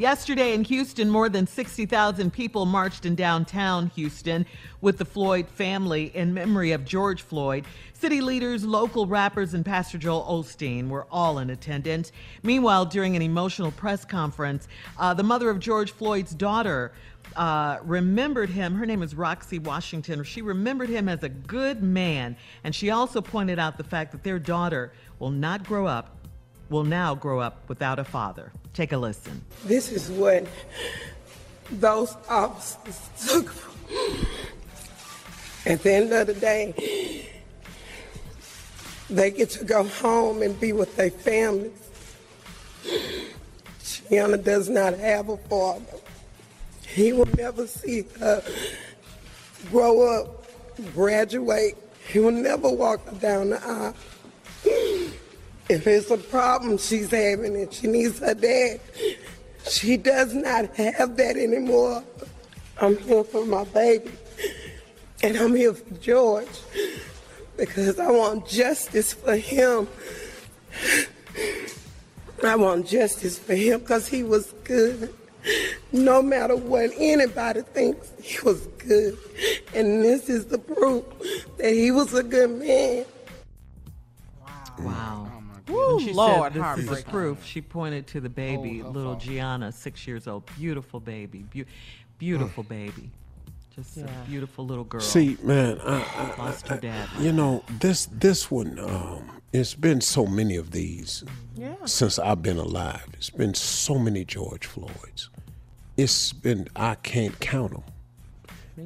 Yesterday in Houston, more than 60,000 people marched in downtown Houston with the Floyd family in memory of George Floyd. City leaders, local rappers, and Pastor Joel Osteen were all in attendance. Meanwhile, during an emotional press conference, uh, the mother of George Floyd's daughter uh, remembered him. Her name is Roxie Washington. She remembered him as a good man, and she also pointed out the fact that their daughter will not grow up will now grow up without a father. Take a listen. This is what those officers took. At the end of the day, they get to go home and be with their families. Gianna does not have a father. He will never see her grow up, graduate. He will never walk down the aisle. If it's a problem she's having and she needs her dad, she does not have that anymore. I'm here for my baby. And I'm here for George because I want justice for him. I want justice for him because he was good. No matter what anybody thinks, he was good. And this is the proof that he was a good man. Wow. Woo, she Lord, said this is proof, she pointed to the baby, Oh, little fault. Gianna, six years old. Beautiful baby. Beau- beautiful baby. Just a beautiful little girl. See, man, I, I, Lost her dad. you know this this one. Um, it's been so many of these Yeah. since I've been alive. It's been so many George Floyds. It's been I can't count them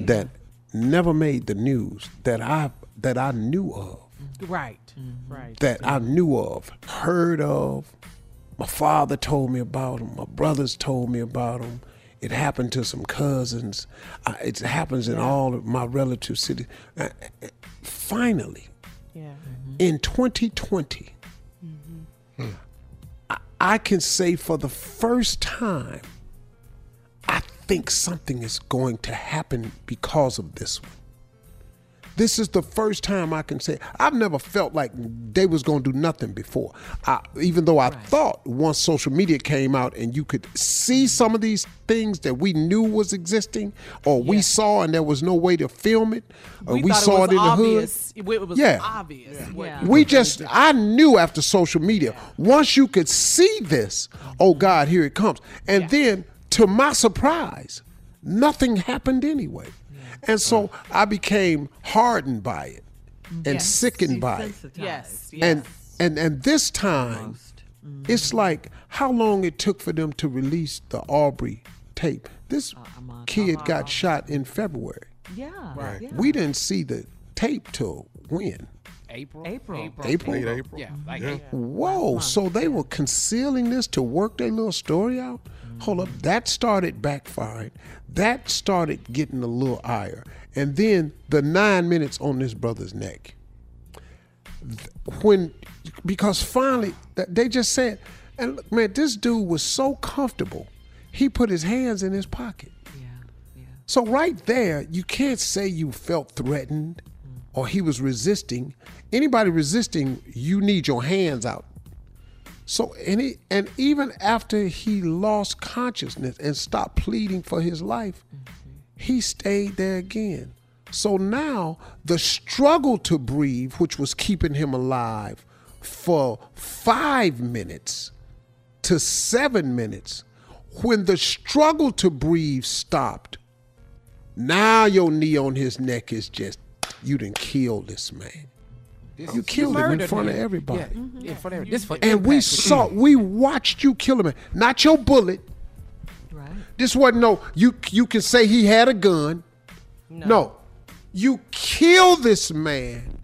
that never made the news that I that I knew of Right. Right. that I knew of, heard of. My father told me about them. My brothers told me about them. It happened to some cousins. I, it happens in all of my relative cities. Uh, uh, Finally, Yeah. in 2020, I, I can say for the first time, I think something is going to happen because of this one. This is the first time I can say I've never felt like they was gonna do nothing before. I, even though I thought once social media came out and you could see some of these things that we knew was existing or we saw and there was no way to film it uh, or we, thought saw was it in obvious. the It hood. was yeah. obvious. what- We just, I knew after social media, once you could see this, oh mm-hmm. God, here it comes. And then, to my surprise, nothing happened anyway. And so I became hardened by it and Yes. sickened by it. Yes, yes. And and and this time, it's like how long it took for them to release the Arbery tape. This kid got shot in February. Yeah. Right. yeah. We didn't see the tape till when? April. April. April? Late April. Yeah, like Yeah. April. Whoa, so they were concealing this to work their little story out? Hold up, that started backfiring. That started getting a little ire. And then the nine minutes on this brother's neck. When, because finally, th- they just said, and look, man, this dude was so comfortable, he put his hands in his pocket. Yeah. Yeah. So right there, you can't say you felt threatened or he was resisting. Anybody resisting, you need your hands out. So and and even after he lost consciousness and stopped pleading for his life, he stayed there again. So now the struggle to breathe, which was keeping him alive for five minutes to seven minutes, when the struggle to breathe stopped, now your knee on his neck is just you didn't kill this man. You killed him in murdered front of everybody. Yeah, in front of everybody. This for And we impact. saw, we watched you kill him. Not your bullet. Right. This wasn't no. You you can say he had a gun. No, you killed this man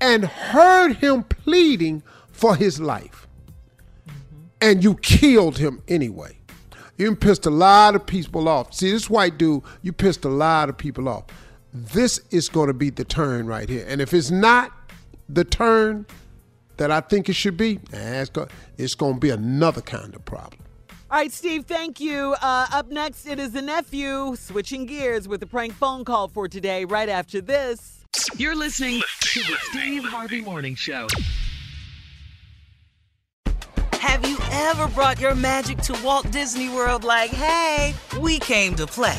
and heard him pleading for his life, mm-hmm. and you killed him anyway. You pissed a lot of people off. See, this white dude, you pissed a lot of people off. This is going to be the turn right here, and if it's not the turn that I think it should be, it's it's going to be another kind of problem. All right, Steve, thank you. Uh, up next, it is the nephew switching gears with a prank phone call for today, right after this. You're listening to the Steve Harvey Morning Show. Have you ever brought your magic to Walt Disney World like, hey, we came to play?